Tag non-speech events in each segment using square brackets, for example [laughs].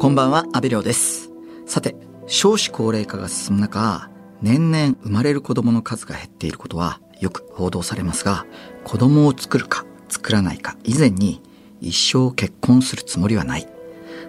こんばんは、安部亮です。さて、少子高齢化が進む中、年々生まれる子供の数が減っていることはよく報道されますが、子供を作るか作らないか以前に一生結婚するつもりはない。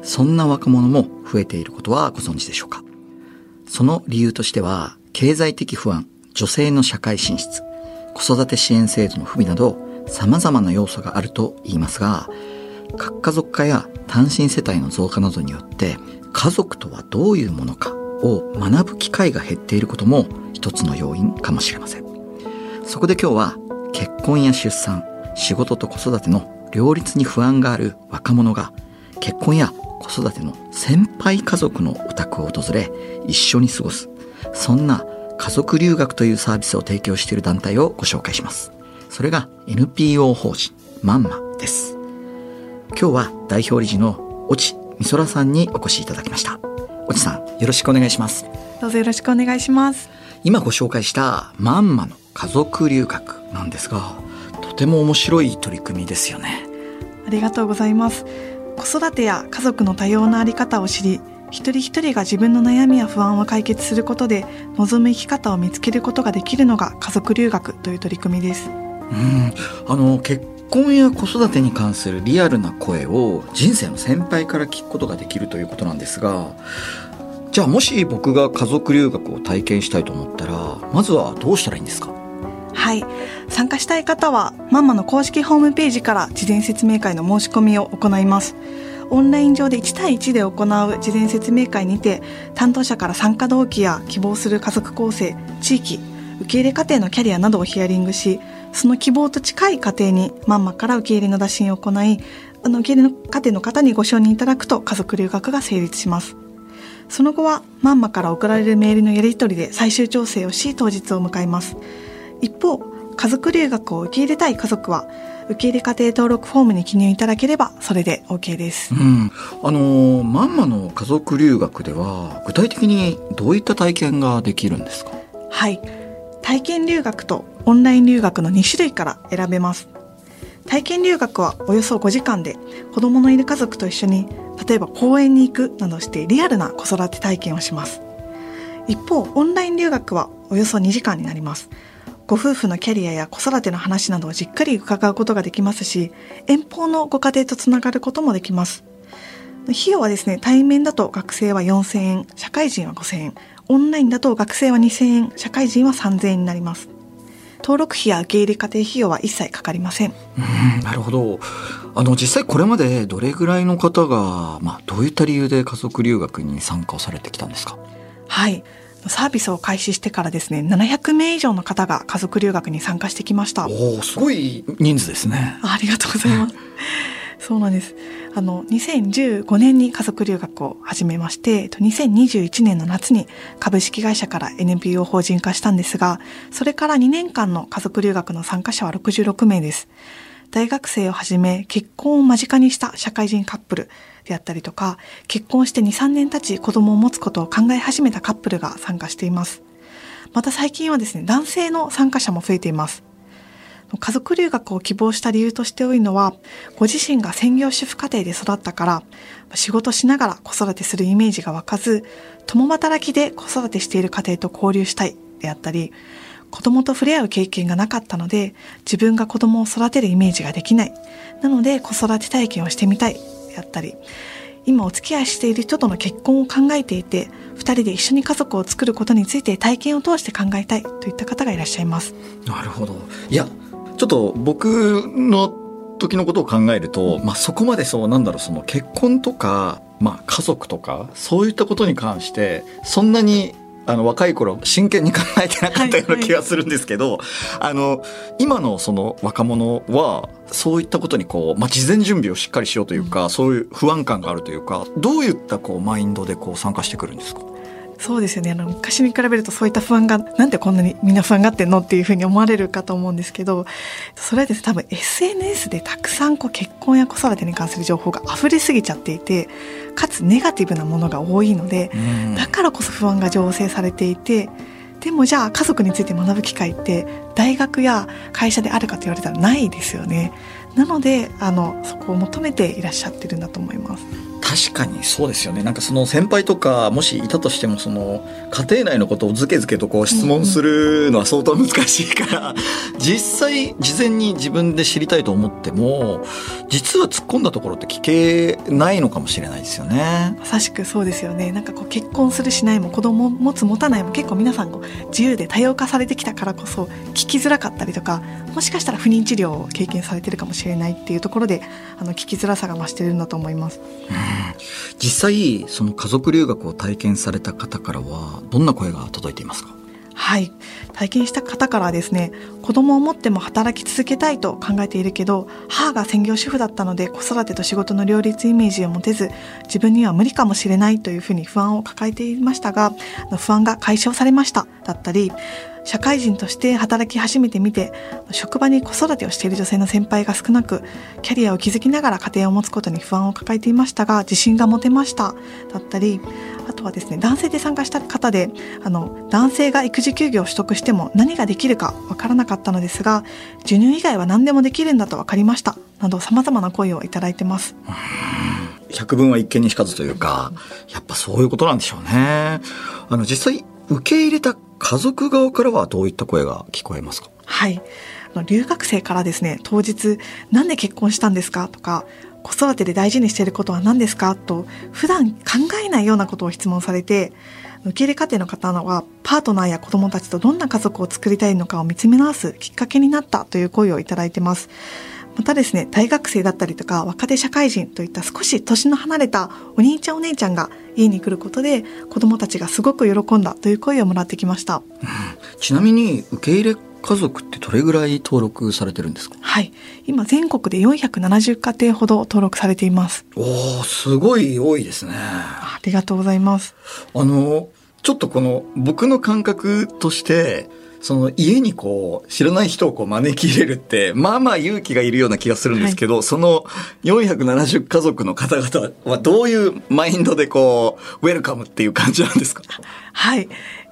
そんな若者も増えていることはご存知でしょうか？その理由としては、経済的不安、女性の社会進出、子育て支援制度の不備など、様々な要素があると言いますが、核家族化や単身世帯の増加などによって、家族とはどういうものかを学ぶ機会が減っていることも一つの要因かもしれません。そこで今日は、結婚や出産、仕事と子育ての両立に不安がある若者が、結婚や子育ての先輩家族のお宅を訪れ、一緒に過ごす。そんな家族留学というサービスを提供している団体をご紹介します。それが NPO 法人まんまです。今日は代表理事の越智美空さんにお越しいただきました。越智さん、よろしくお願いします。どうぞよろしくお願いします。今ご紹介したまんまの家族留学なんですが、とても面白い取り組みですよね。ありがとうございます。子育てや家族の多様なあり方を知り、一人一人が自分の悩みや不安を解決することで、望む生き方を見つけることができるのが家族留学という取り組みです。うん、あの結婚や子育てに関するリアルな声を人生の先輩から聞くことができるということなんですが、じゃあもし僕が家族留学を体験したいと思ったら、まずはどうしたらいいんですか？はい。参加したい方は、ママの公式ホームページから事前説明会の申し込みを行います。オンライン上で1対1で行う事前説明会にて、担当者から参加動機や希望する家族構成、地域、受け入れ家庭のキャリアなどをヒアリングし、その希望と近い家庭にマンマから受け入れの打診を行い、あの受け入れの家庭の方にご承認いただくと家族留学が成立します。その後はマンマから送られるメールのやり取りで最終調整をし当日を迎えます。一方、家族留学を受け入れたい家族は、受け入れ家庭登録フォームに記入いただければそれで OK です。うん。あの、まんまの家族留学では、具体的にどういった体験ができるんですか？はい。体験留学とオンライン留学の2種類から選べます。体験留学はおよそ5時間で子供のいる家族と一緒に例えば公園に行くなどしてリアルな子育て体験をします。一方、オンライン留学はおよそ2時間になります。ご夫婦のキャリアや子育ての話などをじっくり伺うことができますし、遠方のご家庭とつながることもできます。費用はですね、対面だと学生は4000円、社会人は5000円、オンラインだと学生は2000円、社会人は3000円になります。登録費や受け入れ家庭費用は一切かかりません。うん、なるほど。あの、実際これまでどれぐらいの方が、まあ、どういった理由で家族留学に参加をされてきたんですか？はい。サービスを開始してからですね、700名以上の方が家族留学に参加してきました。おおすごい人数ですね。ありがとうございます。[laughs] そうなんです。あの、2015年に家族留学を始めまして、2021年の夏に株式会社から NPO 法人化したんですが、それから2年間の家族留学の参加者は66名です。大学生をはじめ結婚を間近にした社会人カップルであったりとか、結婚して2、3年経ち子供を持つことを考え始めたカップルが参加しています。また最近はですね、男性の参加者も増えています。家族留学を希望した理由として多いのは、ご自身が専業主婦家庭で育ったから、仕事しながら子育てするイメージが湧かず、共働きで子育てしている家庭と交流したいであったり、子供と触れ合う経験がなかったので、自分が子供を育てるイメージができない。なので子育て体験をしてみたいであったり、今お付き合いしている人との結婚を考えていて、二人で一緒に家族を作ることについて体験を通して考えたいといった方がいらっしゃいます。なるほど。いや、ちょっと僕の時のことを考えると、まあそこまでそうなんだろう、その結婚とか、まあ家族とか、そういったことに関して、そんなにあの若い頃真剣に考えてなかったような気がするんですけど、あの、今のその若者は、そういったことにこう、まあ事前準備をしっかりしようというか、そういう不安感があるというか、どういったこうマインドでこう参加してくるんですか？そうですよね。あの、昔に比べるとそういった不安が、なんでこんなにみんな不安がってんのっていうふうに思われるかと思うんですけど、それはですね、多分 SNS でたくさんこう結婚や子育てに関する情報が溢れすぎちゃっていて、かつネガティブなものが多いので、うんだからこそ不安が醸成されていて、でもじゃあ家族について学ぶ機会って大学や会社であるかと言われたらないですよね。なので、あの、そこを求めていらっしゃってるんだと思います。確かにそうですよね。なんかその先輩とかもしいたとしてもその家庭内のことをずけずけとこう質問するのは相当難しいから、[laughs] 実際事前に自分で知りたいと思っても実は突っ込んだところって聞けないのかもしれないですよね。まさしくそうですよね。なんかこう結婚するしないも子供持つ持たないも結構皆さんこう自由で多様化されてきたからこそ聞きづらかったりとかもしかしたら不妊治療を経験されてるかもしれないっていうところであの聞きづらさが増してるんだと思います。実際その家族留学を体験された方からはどんな声が届いていますか？はい。体験した方からはですね子供を持っても働き続けたいと考えているけど母が専業主婦だったので子育てと仕事の両立イメージを持てず自分には無理かもしれないというふうに不安を抱えていましたが不安が解消されましただったり社会人として働き始めてみて職場に子育てをしている女性の先輩が少なくキャリアを築きながら家庭を持つことに不安を抱えていましたが自信が持てましただったりあとはですね男性で参加した方であの男性が育児休業を取得しても何ができるかわからなかったのですが授乳以外は何でもできるんだと分かりましたなど様々な声をいただいてます。百聞は一見にしかずというか、やっぱそういうことなんでしょうね。あの、実際、受け入れた家族側からはどういった声が聞こえますか？はい。留学生からですね当日なんで結婚したんですか？とか子育てで大事にしていることは何ですか？と普段考えないようなことを質問されて受け入れ家庭の方はパートナーや子供たちとどんな家族を作りたいのかを見つめ直すきっかけになったという声をいただいてます。またですね、大学生だったりとか若手社会人といった少し年の離れたお兄ちゃんお姉ちゃんが家に来ることで子供たちがすごく喜んだという声をもらってきました。うん、ちなみに受け入れ家族ってどれぐらい登録されてるんですか？はい。今全国で470家庭ほど登録されています。おおすごい多いですね。ありがとうございます。あのちょっとこの僕の感覚としてその家にこう知らない人をこう招き入れるってまあまあ勇気がいるような気がするんですけど、はい、その470家族の方々はどういうマインドでこうウェルカムっていう感じなんですか？はい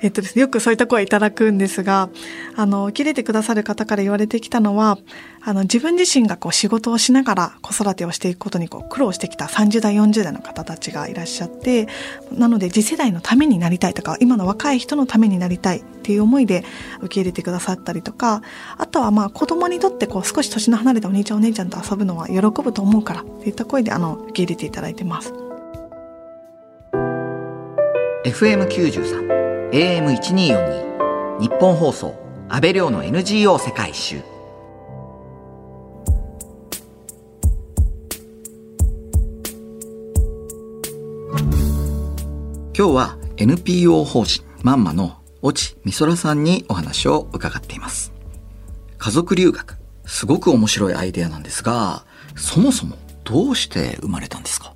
えっとですね、よくそういった声いただくんですが、あの、切れてくださる方から言われてきたのは、あの、自分自身がこう仕事をしながら子育てをしていくことにこう苦労してきた30代、40代の方たちがいらっしゃって、なので次世代のためになりたいとか、今の若い人のためになりたいっていう思いで受け入れてくださったりとか、あとはまあ子供にとってこう少し年の離れたお兄ちゃんお姉ちゃんと遊ぶのは喜ぶと思うからっていった声であの受け入れていただいてます。FM93 AM1242 日本放送安倍亮の NGO 世界一周。今日は NPO 法人まんまの越智美空さんにお話を伺っています。家族留学すごく面白いアイデアなんですがそもそもどうして生まれたんですか？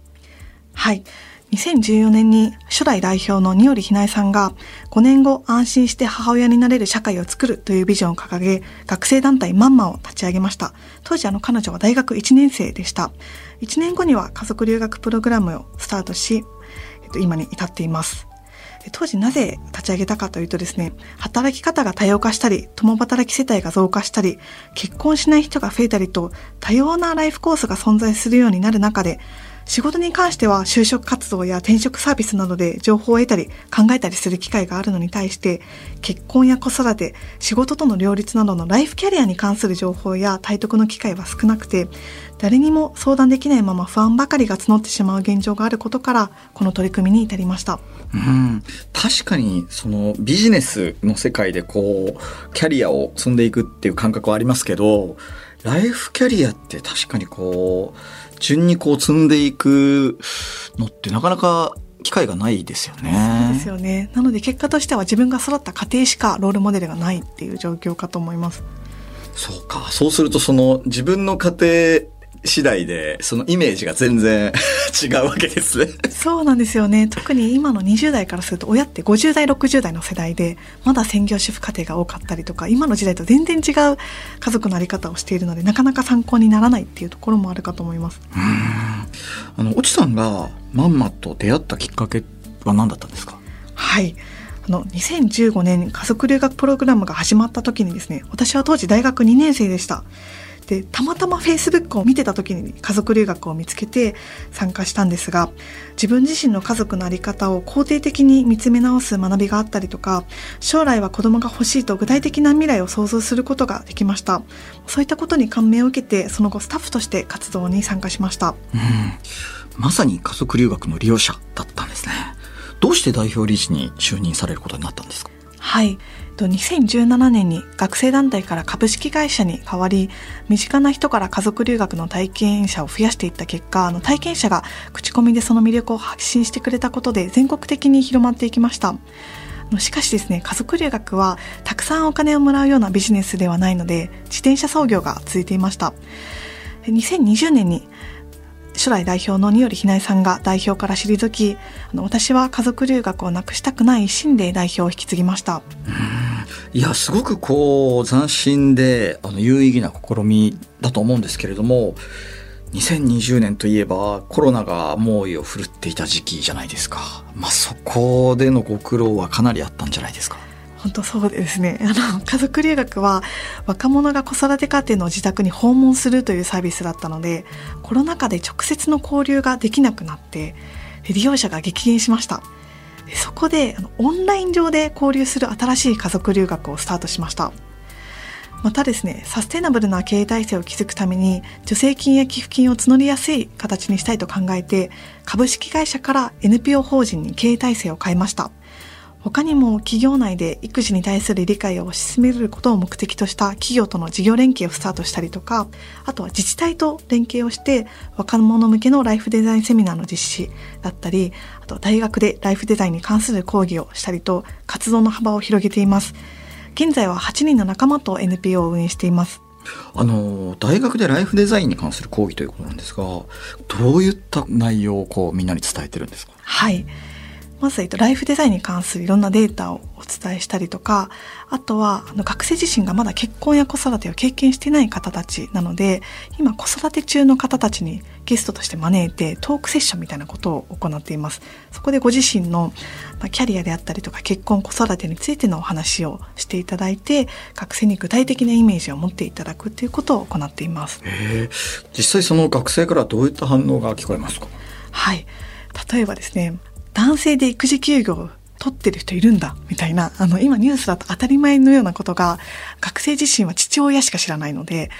はい。2014年に初代代表の二織ひなえさんが5年後安心して母親になれる社会を作るというビジョンを掲げ学生団体マンマを立ち上げました。当時あの彼女は大学1年生でした。1年後には家族留学プログラムをスタートし、えっと、今に至っています。当時なぜ立ち上げたかというとですね、働き方が多様化したり、共働き世帯が増加したり、結婚しない人が増えたりと、多様なライフコースが存在するようになる中で、仕事に関しては就職活動や転職サービスなどで情報を得たり考えたりする機会があるのに対して結婚や子育て仕事との両立などのライフキャリアに関する情報や体得の機会は少なくて誰にも相談できないまま不安ばかりが募ってしまう現状があることからこの取り組みに至りました。うん、確かにそのビジネスの世界でこうキャリアを積んでいくっていう感覚はありますけどライフキャリアって確かにこう順にこう積んでいくのってなかなか機会がないですよね。そうですよね。なので結果としては自分が育った家庭しかロールモデルがないっていう状況かと思います。そうか。そうするとその自分の家庭次第でそのイメージが全然 [laughs] 違うわけですね。そうなんですよね。特に今の20代からすると親って50代60代の世代でまだ専業主婦家庭が多かったりとか今の時代と全然違う家族の在り方をしているのでなかなか参考にならないっていうところもあるかと思います。あの越智さんがまんまと出会ったきっかけは何だったんですか？はい。あの2015年家族留学プログラムが始まった時にですね私は当時大学2年生でしたでたまたま Facebook を見てた時に家族留学を見つけて参加したんですが自分自身の家族の在り方を肯定的に見つめ直す学びがあったりとか将来は子供が欲しいと具体的な未来を想像することができました。そういったことに感銘を受けてその後スタッフとして活動に参加しました、うん、まさに家族留学の利用者だったんですね。どうして代表理事に就任されることになったんですか？はいと2017年に学生団体から株式会社に変わり身近な人から家族留学の体験者を増やしていった結果あの体験者が口コミでその魅力を発信してくれたことで全国的に広まっていきました。しかしですね家族留学はたくさんお金をもらうようなビジネスではないので自転車操業が続いていました。2020年に初代代表の二織ひなえさんが代表から退きあの私は家族留学をなくしたくない一心で代表を引き継ぎました。いやすごくこう斬新であの有意義な試みだと思うんですけれども2020年といえばコロナが猛威を振るっていた時期じゃないですか、まあ、そこでのご苦労はかなりあったんじゃないですか。本当そうですね。あの、家族留学は若者が子育て家庭の自宅に訪問するというサービスだったので、コロナ禍で直接の交流ができなくなって、利用者が激減しました。そこでオンライン上で交流する新しい家族留学をスタートしました。またですね、サステナブルな経営体制を築くために、助成金や寄付金を募りやすい形にしたいと考えて、株式会社から NPO 法人に経営体制を変えました。他にも企業内で育児に対する理解を推し進めることを目的とした企業との事業連携をスタートしたりとか、あとは自治体と連携をして若者向けのライフデザインセミナーの実施だったり、あと大学でライフデザインに関する講義をしたりと活動の幅を広げています。現在は8人の仲間と NPO を運営しています。あの大学でライフデザインに関する講義ということなんですがどういった内容をこうみんなに伝えてるんですか？はいまず、えっと、ライフデザインに関するいろんなデータをお伝えしたりとか、あとは、あの、学生自身がまだ結婚や子育てを経験していない方たちなので、今子育て中の方たちにゲストとして招いてトークセッションみたいなことを行っています。そこでご自身の、まあ、キャリアであったりとか結婚、子育てについてのお話をしていただいて、学生に具体的なイメージを持っていただくということを行っています。実際その学生からどういった反応が聞こえますか？はい。例えばですね、男性で育児休業を取ってる人いるんだみたいなあの今ニュースだと当たり前のようなことが学生自身は父親しか知らないので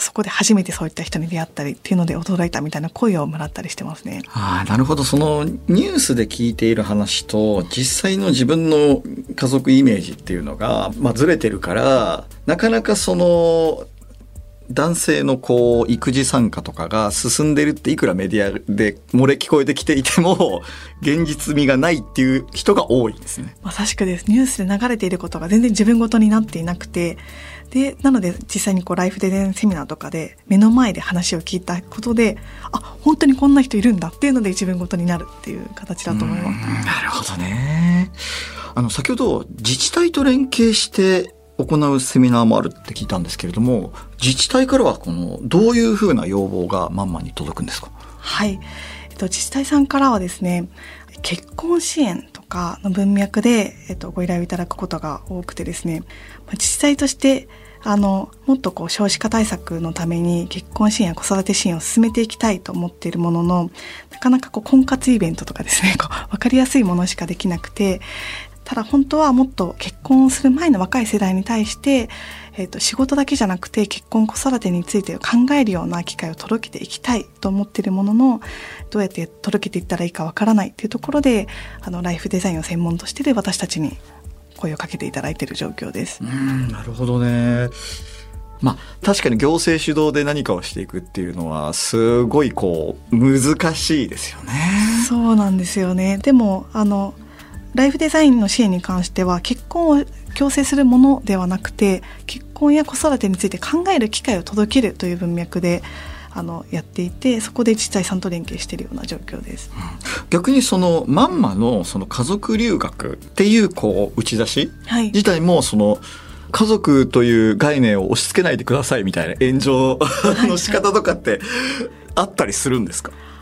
そこで初めてそういった人に出会ったりっていうので驚いたみたいな声をもらったりしてますね。あなるほどそのニュースで聞いている話と実際の自分の家族イメージっていうのが、まあ、ずれてるからなかなかその男性のこう育児参加とかが進んでるっていくらメディアで漏れ聞こえてきていても [laughs] 現実味がないっていう人が多いんですね。まさしくです。ニュースで流れていることが全然自分ごとになっていなくてでなので実際にこうライフデザインセミナーとかで目の前で話を聞いたことであ本当にこんな人いるんだっていうので自分ごとになるっていう形だと思います。なるほどね。あの先ほど自治体と連携して行うセミナーもあるって聞いたんですけれども自治体からはこのどういうふうな要望がまんまに届くんですか？はい、えっと、自治体さんからはですね結婚支援とかの文脈で、えっと、ご依頼をいただくことが多くてですね自治体としてあのもっとこう少子化対策のために結婚支援や子育て支援を進めていきたいと思っているもののなかなかこう婚活イベントとかですねこう分かりやすいものしかできなくてただ本当はもっと結婚する前の若い世代に対して、えーと、仕事だけじゃなくて結婚子育てについて考えるような機会を届けていきたいと思っているもののどうやって届けていったらいいかわからないっていうところであのライフデザインを専門としてで私たちに声をかけていただいている状況です。うんなるほどねまあ、確かに行政主導で何かをしていくっていうのはすごいこう難しいですよね。そうなんですよね。でもあのライフデザインの支援に関しては結婚を強制するものではなくて結婚や子育てについて考える機会を届けるという文脈であのやっていてそこで自治体さんと連携しているような状況です、逆にそのまんまのその家族留学っていうこう打ち出し自体もその、家族という概念を押し付けないでくださいみたいな炎上の仕方とかってあったりするんですか、はい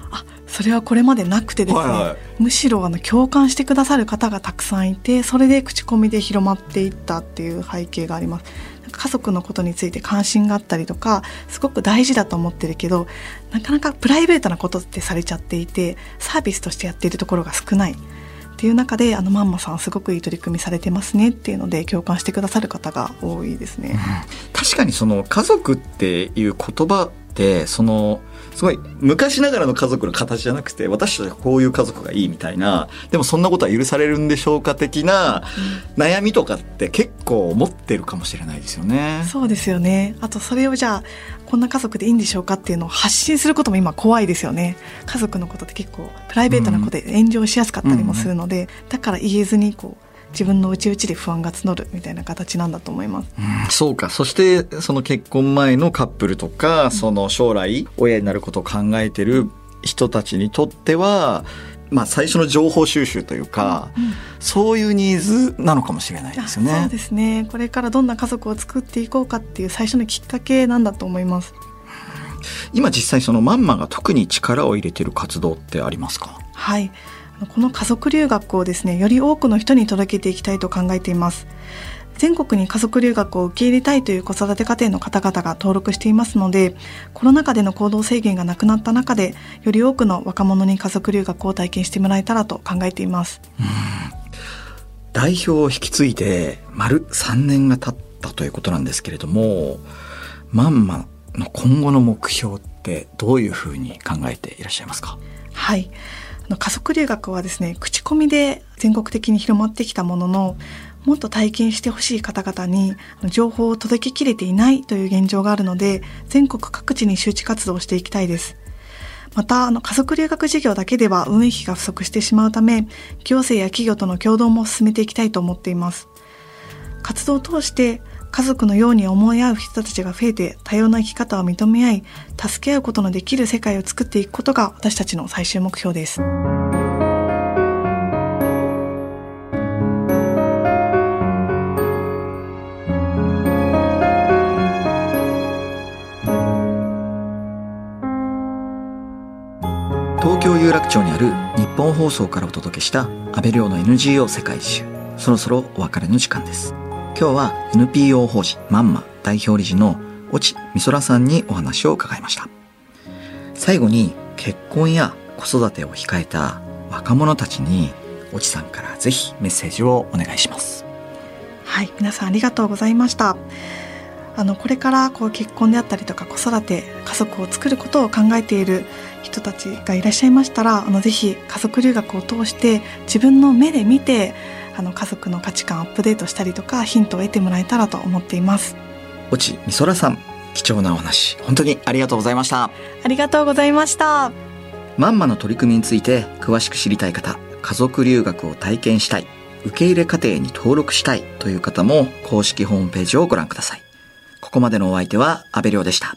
それはこれまでなくてですね、はいはい、むしろあの共感してくださる方がたくさんいてそれで口コミで広まっていったっていう背景があります。家族のことについて関心があったりとかすごく大事だと思ってるけどなかなかプライベートなことってされちゃっていてサービスとしてやっているところが少ない。っていう中であのマンマさんすごくいい取り組みされてますねっていうので共感してくださる方が多いですね。うん、確かにその家族っていう言葉ってそのすごい昔ながらの家族の形じゃなくて私たちはこういう家族がいいみたいなでもそんなことは許されるんでしょうか的な悩みとかって結構持ってるかもしれないですよね。そうですよね。あとそれをじゃあこんな家族でいいんでしょうかっていうのを発信することも今怖いですよね。家族のことって結構プライベートなことで炎上しやすかったりもするので、うん、だから言えずにこう自分の内々で不安が募るみたいな形なんだと思います。うん、そうか。そしてその結婚前のカップルとか、うん、その将来親になることを考えてる人たちにとっては、まあ、最初の情報収集というか、うん、そういうニーズなのかもしれないですよね。そうですね。これからどんな家族を作っていこうかっていう最初のきっかけなんだと思います。今実際そのマンマが特に力を入れてる活動ってありますか？はい。この家族留学をですねより多くの人に届けていきたいと考えています。全国に家族留学を受け入れたいという子育て家庭の方々が登録していますのでコロナ禍での行動制限がなくなった中でより多くの若者に家族留学を体験してもらえたらと考えています。代表を引き継いで丸3年が経ったということなんですけれどもまんまの今後の目標ってどういうふうに考えていらっしゃいますか？はい家族留学はですね口コミで全国的に広まってきたもののもっと体験してほしい方々に情報を届けきれていないという現状があるので全国各地に周知活動をしていきたいです。またあの家族留学事業だけでは運営費が不足してしまうため行政や企業との共同も進めていきたいと思っています。活動を通して家族のように思い合う人たちが増えて多様な生き方を認め合い助け合うことのできる世界を作っていくことが私たちの最終目標です。東京有楽町にある日本放送からお届けした安倍亮の NGO 世界一周。そろそろお別れの時間です。今日は NPO 法人まんま代表理事の越智美空さんにお話を伺いました。最後に結婚や子育てを控えた若者たちに越智さんからぜひメッセージをお願いします。はい、皆さんありがとうございました。あのこれからこう結婚であったりとか子育て家族を作ることを考えている人たちがいらっしゃいましたらあのぜひ家族留学を通して自分の目で見てあの家族の価値観アップデートしたりとかヒントを得てもらえたらと思っています。越智美空さん貴重なお話本当にありがとうございました。ありがとうございました。まんまの取り組みについて詳しく知りたい方家族留学を体験したい受け入れ家庭に登録したいという方も公式ホームページをご覧ください。ここまでのお相手は阿部亮でした